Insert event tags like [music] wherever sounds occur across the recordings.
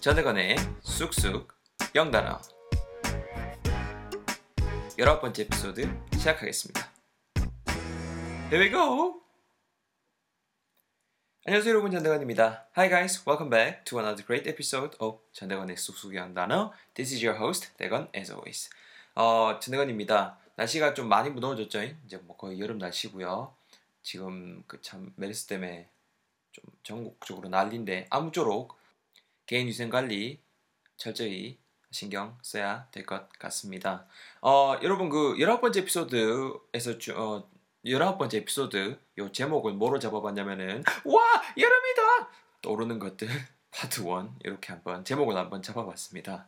전혜건의 쑥쑥 영단어 열아홉 번째 에피소드 시작하겠습니다. Here we go! 안녕하세요 여러분 전대건입니다. Hi guys, welcome back to another great episode of 전대건의 쑥쑥 영단어 This is your host, 대건 as always. 어, 전대건입니다. 날씨가 좀 많이 무더워졌죠? 이제 뭐 거의 여름 날씨고요. 지금 그 참 메르스 때문에 좀 전국적으로 난리인데 아무쪼록 개인 위생 관리 철저히 신경 써야 될 것 같습니다. 어, 여러분 그 열아홉 번째 에피소드에서 주, 어, 열아홉 번째 에피소드 요 제목을 뭐로 잡아봤냐면은 와 여름이다 떠오르는 것들 [laughs] 파트 1 이렇게 한번 제목을 한번 잡아봤습니다.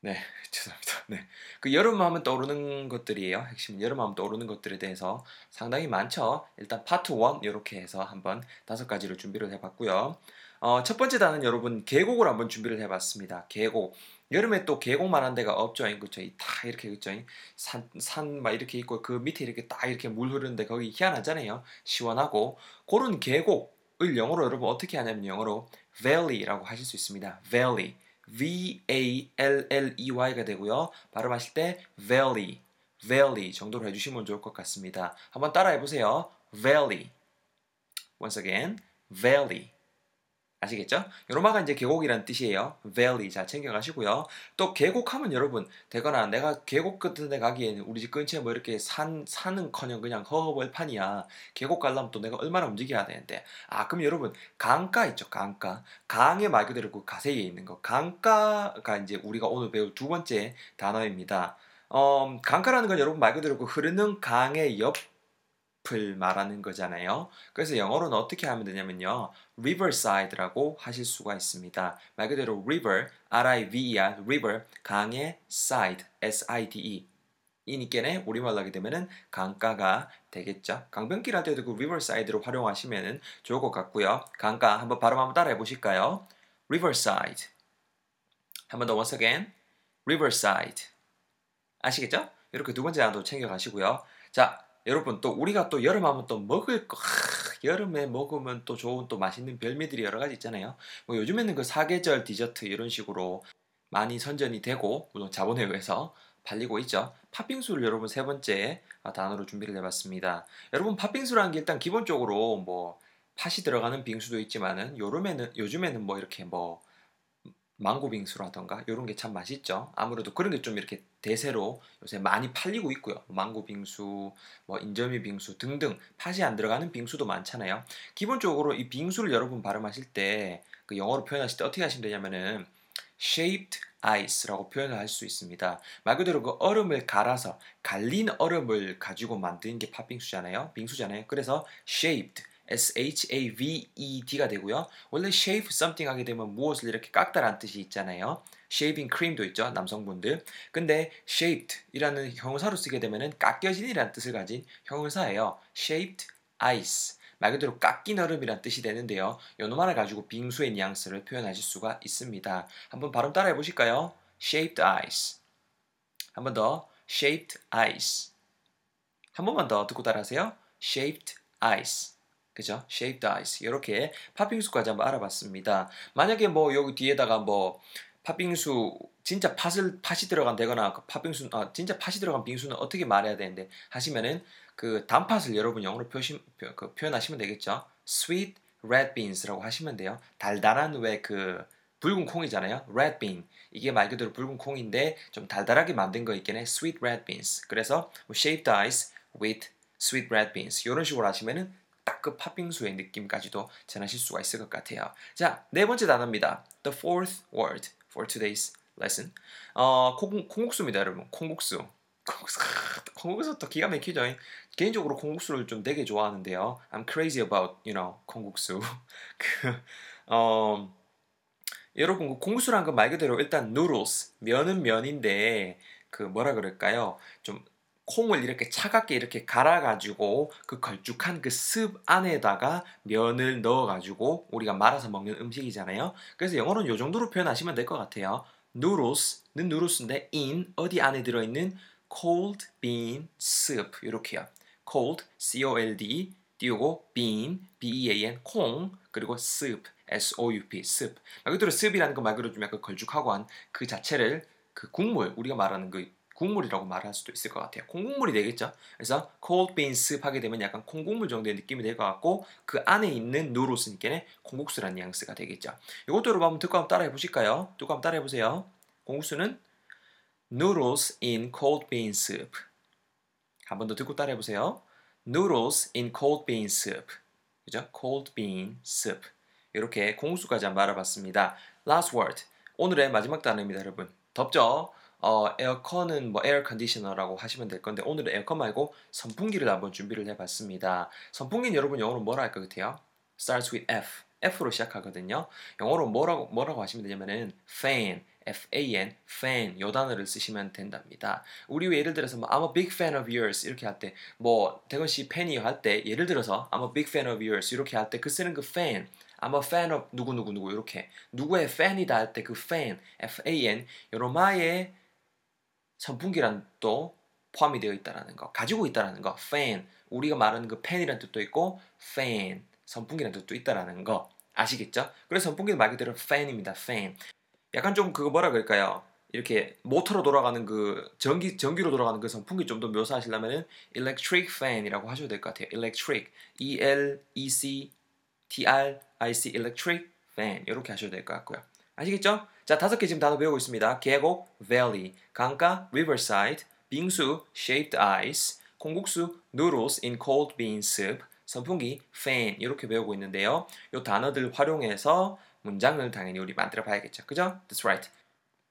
네, [laughs] 죄송합니다. 네. 그 여름 하면 떠오르는 것들이에요. 핵심 여름 하면 떠오르는 것들에 대해서 상당히 많죠. 일단 파트 1 이렇게 해서 한번 다섯 가지를 준비를 해봤고요. 어, 첫 번째 단은 여러분 계곡을 한번 준비를 해봤습니다. 계곡. 여름에 또 계곡만 한 데가 없죠. 그죠? 다 이렇게 그죠? 산, 산 막 이렇게 있고 그 밑에 이렇게 딱 이렇게 물 흐르는데 거기 희한하잖아요. 시원하고 그런 계곡을 영어로 여러분 어떻게 하냐면 영어로 valley라고 하실 수 있습니다. valley. V-A-L-L-E-Y가 되고요. 발음하실 때 valley, valley 정도로 해주시면 좋을 것 같습니다. 한번 따라해 보세요. valley. Once again, valley. 아시겠죠? 요로마가 이제 계곡이란 뜻이에요. valley 잘 챙겨가시고요. 또 계곡하면 여러분 되거나 내가 계곡 같은 데 가기에는 우리 집 근처에 뭐 이렇게 산 산은커녕 그냥 허허벌판이야. 계곡 가려면 또 내가 얼마나 움직여야 되는데. 아 그럼 여러분 강가 있죠 강가. 강의 말 그대로 그 가세에 있는 거. 강가가 이제 우리가 오늘 배울 두 번째 단어입니다. 어, 강가라는 건 여러분 말 그대로 그 흐르는 강의 옆 숲을 말하는 거잖아요. 그래서 영어로는 어떻게 하면 되냐면요. riverside라고 하실 수가 있습니다. 말 그대로 river, R-I-V-E-R, river, 강의 side, S-I-D-E. 이니께네 우리말로 하게 되면은 강가가 되겠죠. 강변길 할 때도 그 riverside로 활용하시면은 좋을 것 같고요. 강가 한번 발음 한번 따라해 보실까요? riverside. 한번 더 once again. riverside. 아시겠죠? 이렇게 두 번째 단도 챙겨 가시고요. 자, 여러분 또 우리가 또 여름하면 또 먹을 거 하, 여름에 먹으면 또 좋은 또 맛있는 별미들이 여러 가지 있잖아요. 뭐 요즘에는 그 사계절 디저트 이런 식으로 많이 선전이 되고 물론 자본회의에서 팔리고 있죠. 팥빙수를 여러분 세 번째 단어로 준비를 해봤습니다. 여러분 팥빙수라는 게 일단 기본적으로 뭐 팥이 들어가는 빙수도 있지만은 요즘에는 요즘에는 뭐 이렇게 뭐 망고 빙수라던가 이런 게 참 맛있죠. 아무래도 그런 게 좀 이렇게 대세로 요새 많이 팔리고 있고요. 망고 빙수, 뭐 인절미 빙수 등등 팥이 안 들어가는 빙수도 많잖아요. 기본적으로 이 빙수를 여러분 발음하실 때 그 영어로 표현하실 때 어떻게 하시면 되냐면은 shaped ice라고 표현을 할 수 있습니다. 말 그대로 그 얼음을 갈아서 갈린 얼음을 가지고 만든 게 팥빙수잖아요. 빙수잖아요. 그래서 shaped S-H-A-V-E-D가 되고요. 원래 shave something 하게 되면 무엇을 이렇게 깎다라는 뜻이 있잖아요. shaving cream도 있죠. 남성분들. 근데 shaved 이라는 형용사로 쓰게 되면은 깎여진이라는 뜻을 가진 형용사예요. shaved ice. 말 그대로 깎인 얼음이란 뜻이 되는데요. 요놈 을 가지고 빙수의 뉘앙스를 표현하실 수가 있습니다. 한번 발음 따라해 보실까요? shaped ice. 한 번 더. shaped ice. 한 번만 더 듣고 따라하세요. shaped ice. 그죠? shaped ice. 이렇게 팥빙수까지 한번 알아봤습니다. 만약에 뭐 여기 뒤에다가 뭐 팥빙수 진짜 팥을 팥이 들어간 되거나 그 팥빙수 아 진짜 팥이 들어간 빙수는 어떻게 말해야 되는데 하시면은 그 단팥을 여러분 영어로 표시, 그 표현하시면 되겠죠. sweet red beans라고 하시면 돼요. 달달한 왜그 붉은 콩이잖아요. red bean. 이게 말 그대로 붉은 콩인데 좀 달달하게 만든 거 있겠네. sweet red beans. 그래서 뭐 shaved ice with sweet red beans. 이런 식으로 하시면은 딱그 팥빙수의 느낌까지도 전하실 수가 있을 것 같아요. 자, 네 번째 단어입니다. The fourth word for today's lesson. 어, 콩, 콩국수입니다, 여러분. 콩국수. 콩국수, 콩국수 또 기가 막히죠. 개인적으로 콩국수를 좀 되게 좋아하는데요. I'm crazy about, you know, 콩국수. [laughs] 그, 어, 여러분, 그 콩국수란 건 말 그대로 일단 noodles, 면은 면인데, 그 뭐라 그럴까요? 좀 콩을 이렇게 차갑게 이렇게 갈아가지고 그 걸쭉한 그 습 안에다가 면을 넣어가지고 우리가 말아서 먹는 음식이잖아요. 그래서 영어로는 이 정도로 표현하시면 될 것 같아요. noodles는 noodles인데 in 어디 안에 들어있는 cold bean soup 이렇게요. cold c o l d 띄우고 bean b e a n 콩 그리고 soup, S-O-U-P, soup. 말 그대로 soup이라는 거말 그대로 좀 약간 걸쭉하고 한 그 자체를 그 국물, 우리가 말하는 그 국물이라고 말할 수도 있을 것 같아요. 콩국물이 되겠죠. 그래서 cold bean soup 하게 되면 약간 콩국물 정도의 느낌이 될 것 같고 그 안에 있는 누로스니까 콩국수라는 뉘앙스가 되겠죠. 이것도 여러분 한번 듣고 한번 따라해 보실까요? 듣고 한번 따라해 보세요. 콩국수는 noodles in cold bean soup. 한 번 더 듣고 따라해 보세요. noodles in cold bean soup. 그죠? cold bean soup. 이렇게 콩국수까지 한번 알아봤습니다. last word. 오늘의 마지막 단어입니다, 여러분. 덥죠? 어, 에어컨은 뭐 에어 컨디셔너라고 하시면 될 건데 오늘은 에어컨 말고 선풍기를 한번 준비를 해봤습니다. 선풍기는 여러분 영어로 뭐라 할 것 같아요? starts with F. F로 시작하거든요. 영어로 뭐라고 뭐라고 하시면 되냐면은 fan, F-A-N, fan 요 단어를 쓰시면 된답니다. 우리 예를 들어서 뭐 I'm a big fan of yours 이렇게 할 때 뭐 대건 씨 팬이요 할 때 예를 들어서 I'm a big fan of yours 이렇게 할 때 그 쓰는 그 fan I'm a fan of 누구 누구 누구 이렇게 누구의 팬이다 할 때 그 fan, F-A-N 요로마의 선풍기란 또 포함이 되어 있다라는 거, 가지고 있다라는 거, fan. 우리가 말하는 그 팬이란 뜻도 있고 fan, 선풍기란 뜻도 있다라는 거 아시겠죠? 그래서 선풍기는 말 그대로 fan입니다. fan. 약간 좀 그거 뭐라 그럴까요? 이렇게 모터로 돌아가는 그 전기 전기로 돌아가는 그 선풍기 좀 더 묘사하시려면은 electric fan이라고 하셔도 될 것 같아요. electric, E L E C T R I C electric fan 이렇게 하셔도 될 것 같고요. 아시겠죠? 자, 다섯 개 지금 단어 배우고 있습니다. 계곡, valley, 강가, riverside, 빙수, shaped ice, 콩국수, noodles in cold bean soup, 선풍기, fan 이렇게 배우고 있는데요. 이 단어들 활용해서 문장을 당연히 우리 만들어 봐야겠죠. 그죠? That's right.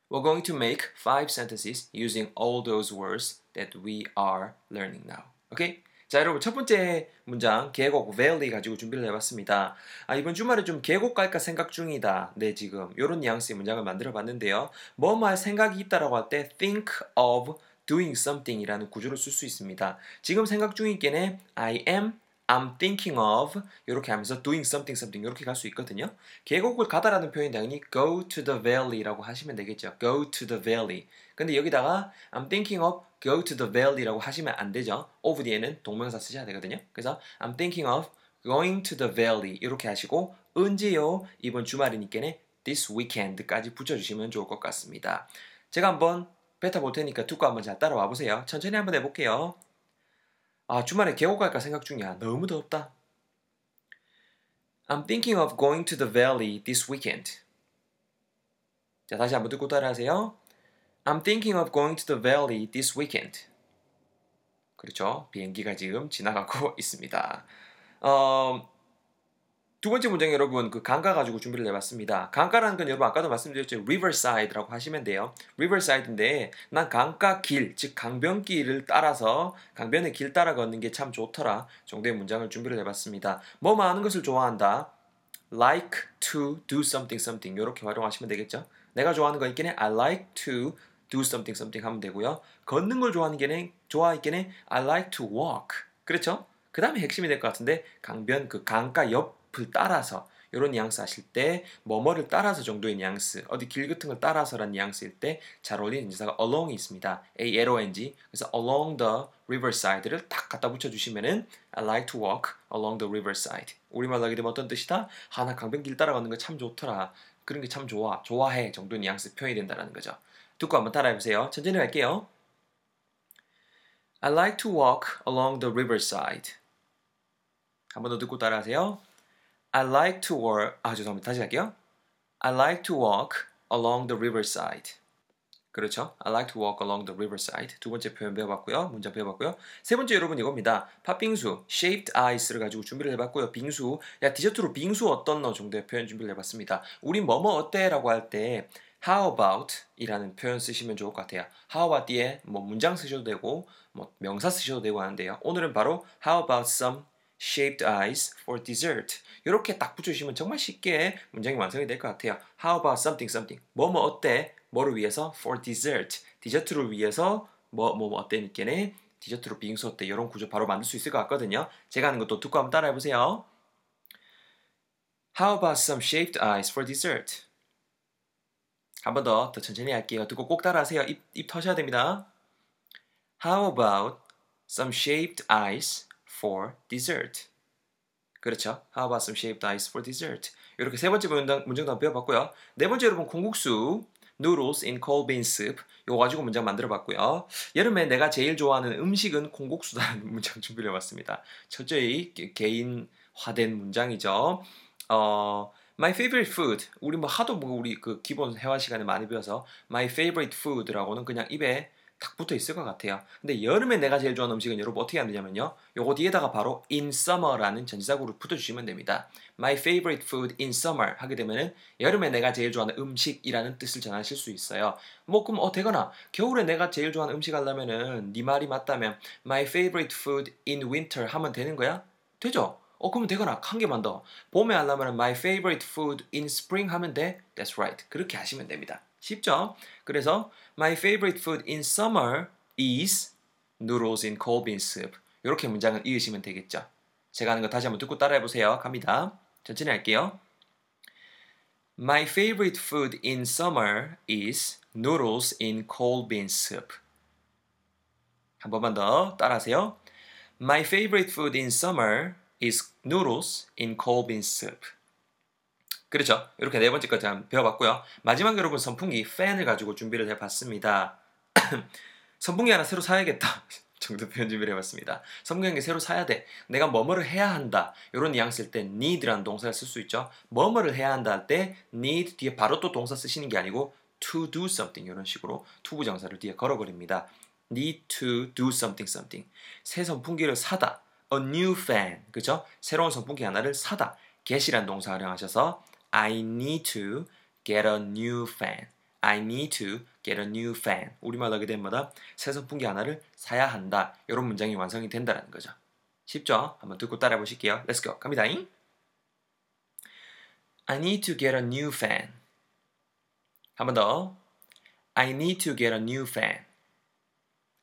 We're going to make five sentences using all those words that we are learning now. Okay? 자, 여러분 첫 번째 문장 계곡 valley 가지고 준비를 해봤습니다. 아, 이번 주말에 좀 계곡 갈까 생각 중이다. 네, 지금 이런 뉘앙스의 문장을 만들어봤는데요. 뭐뭐 할 생각이 있다라고 할 때 think of doing something이라는 구조를 쓸 수 있습니다. 지금 생각 중이겠네. I am I'm thinking of 이렇게 하면서 doing something something 이렇게 갈 수 있거든요. 계곡을 가다라는 표현이 당연히 go to the valley라고 하시면 되겠죠. go to the valley. 근데 여기다가 I'm thinking of go to the valley라고 하시면 안 되죠. of 뒤에는 동명사 쓰셔야 되거든요. 그래서 I'm thinking of going to the valley 이렇게 하시고 언제요? 이번 주말이니까는 this weekend까지 붙여주시면 좋을 것 같습니다. 제가 한번 뱉어볼 테니까 듣고 한번 잘 따라와 보세요. 천천히 한번 해볼게요. 아, 주말에 계곡 갈까 생각 중이야. 너무 덥다. I'm thinking of going to the valley this weekend. 자, 다시 한번 듣고 따라하세요. I'm thinking of going to the valley this weekend. 그렇죠. 비행기가 지금 지나가고 있습니다. 어, 두 번째 문장 여러분 그 강가 가지고 준비를 해봤습니다. 강가라는 건 여러분 아까도 말씀드렸죠. riverside라고 하시면 돼요. riverside인데 난 강가 길, 즉 강변길을 따라서 강변의 길 따라 걷는 게 참 좋더라 정도의 문장을 준비를 해봤습니다. 뭐 많은 것을 좋아한다. like to do something something 이렇게 활용하시면 되겠죠. 내가 좋아하는 거 있겠네. I like to do something something 하면 되고요. 걷는 걸 좋아하는 게네 좋아했겠네. I like to walk. 그렇죠? 그 다음에 핵심이 될 것 같은데 강변 그 강가 옆 을 따라서 이런 뉘앙스 하실 때 뭐뭐를 따라서 정도의 뉘앙스 어디 길 같은 걸 따라서라는 뉘앙스일 때 잘 어울리는 인사가 along이 있습니다. A L O N G 그래서 along the riverside를 딱 갖다 붙여주시면은 I like to walk along the riverside 우리말로 하게 되면 어떤 뜻이다? 하나 강변길 따라가는 거 참 좋더라. 그런 게 참 좋아 좋아해 정도의 뉘앙스 표현이 된다는 거죠. 듣고 한번 따라해보세요. 천천히 할게요. I like to walk along the riverside. 한 번 더 듣고 따라하세요. I like to walk. 아 죄송합니다. 다시 할게요. I like to walk along the riverside. 그렇죠. I like to walk along the riverside. 두 번째 표현 배워봤고요. 문장 배워봤고요. 세 번째 여러분 이겁니다. 팥빙수, shaped ice를 가지고 준비를 해봤고요. 빙수, 야 디저트로 빙수 어떤 너 정도의 표현 준비를 해봤습니다. 우리 뭐뭐 어때 라고 할 때 How about 이라는 표현 쓰시면 좋을 것 같아요. How about 뒤에 뭐 문장 쓰셔도 되고 뭐 명사 쓰셔도 되고 하는데요. 오늘은 바로 How about some shaped ice for dessert. 이렇게 딱 붙여주시면 정말 쉽게 문장이 완성이 될 것 같아요. How about something something. 뭐뭐 어때? 뭐를 위해서? For dessert. 디저트를 위해서 뭐뭐 뭐 어때? 니께네 디저트로 빙수 어때? 이런 구조 바로 만들 수 있을 것 같거든요. 제가 하는 것도 듣고 한번 따라해 보세요. How about some shaped ice for dessert? 한 번 더 더 천천히 할게요. 듣고 꼭 따라하세요. 입, 입 터셔야 됩니다. How about some shaped ice for dessert? 그렇죠. How about some shaved ice for dessert? 이렇게 세 번째 문장, 문장도 배워봤고요. 네 번째 여러분 콩국수 noodles in cold bean soup 이거 가지고 문장 만들어봤고요. 여름에 내가 제일 좋아하는 음식은 콩국수다라는 [laughs] 문장 준비를 해봤습니다. 철저히 개인화된 문장이죠. 어, my favorite food 우리 뭐 하도 뭐 우리 그 기본 회화 시간에 많이 배워서 my favorite food라고는 그냥 입에 딱 붙어 있을 것 같아요. 근데 여름에 내가 제일 좋아하는 음식은 여러분 어떻게 하면 되냐면요. 요거 뒤에다가 바로 in summer라는 전치사구를 붙여주시면 됩니다. My favorite food in summer 하게 되면은 여름에 내가 제일 좋아하는 음식이라는 뜻을 전하실 수 있어요. 뭐 그럼 어 되거나 겨울에 내가 제일 좋아하는 음식 하려면은 네 말이 맞다면 my favorite food in winter 하면 되는 거야? 되죠? 어 그러면 되거나 한 개만 더 봄에 하려면 my favorite food in spring 하면 돼? That's right. 그렇게 하시면 됩니다. 쉽죠? 그래서 My favorite food in summer is noodles in cold bean soup. 이렇게 문장을 읽으시면 되겠죠. 제가 하는 거 다시 한번 듣고 따라해 보세요. 갑니다. 천천히 할게요. My favorite food in summer is noodles in cold bean soup. 한 번만 더 따라하세요. My favorite food in summer is noodles in cold bean soup. 그렇죠. 이렇게 네 번째 까지 한번 배워봤고요. 마지막 여러분 선풍기 팬을 가지고 준비를 해봤습니다. [clears throat] 선풍기 하나 새로 사야겠다. [laughs] 정도 표현 준비를 해봤습니다. 선풍기 새로 사야 돼. 내가 뭐뭐를 해야 한다. 이런 뉘앙스일 때 need라는 동사를 쓸 수 있죠. 뭐뭐를 해야 한다 할 때 need 뒤에 바로 또 동사 쓰시는 게 아니고 to do something 이런 식으로 투부 정사를 뒤에 걸어버립니다. need to do something something. 새 선풍기를 사다. a new fan. 그죠? 새로운 선풍기 하나를 사다. get이란 동사 활용하셔서 I need to get a new fan. I need to get a new fan. 우리말 하게 된마다 새 선풍기 하나를 사야 한다. 이런 문장이 완성이 된다는 거죠. 쉽죠? 한번 듣고 따라해 보실게요. Let's go. 갑니다. I need to get a new fan. 한번 더. I need to get a new fan.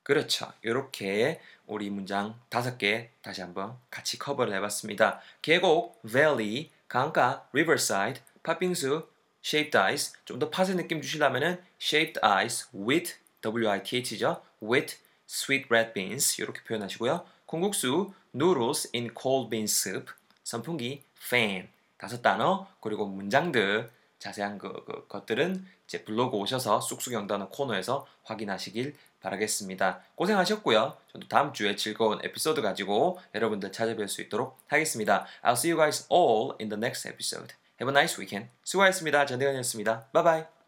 그렇죠. 이렇게 우리 문장 다섯 개 다시 한번 같이 커버를 해봤습니다. 계곡, valley, 강가, riverside, 팥빙수, shaped ice. 좀 더 팥의 느낌 주시려면은 shaped ice with W-I-T-H죠. with sweet red beans 이렇게 표현하시고요. 콩국수, noodles in cold bean soup. 선풍기, fan. 다섯 단어 그리고 문장들 자세한 그, 그 것들은 제 블로그 오셔서 쑥쑥 영단어 코너에서 확인하시길 바라겠습니다. 고생하셨고요. 저도 다음 주에 즐거운 에피소드 가지고 여러분들 찾아뵐 수 있도록 하겠습니다. I'll see you guys all in the next episode. Have a nice weekend. 수고하셨습니다. 전대건이었습니다. Bye bye.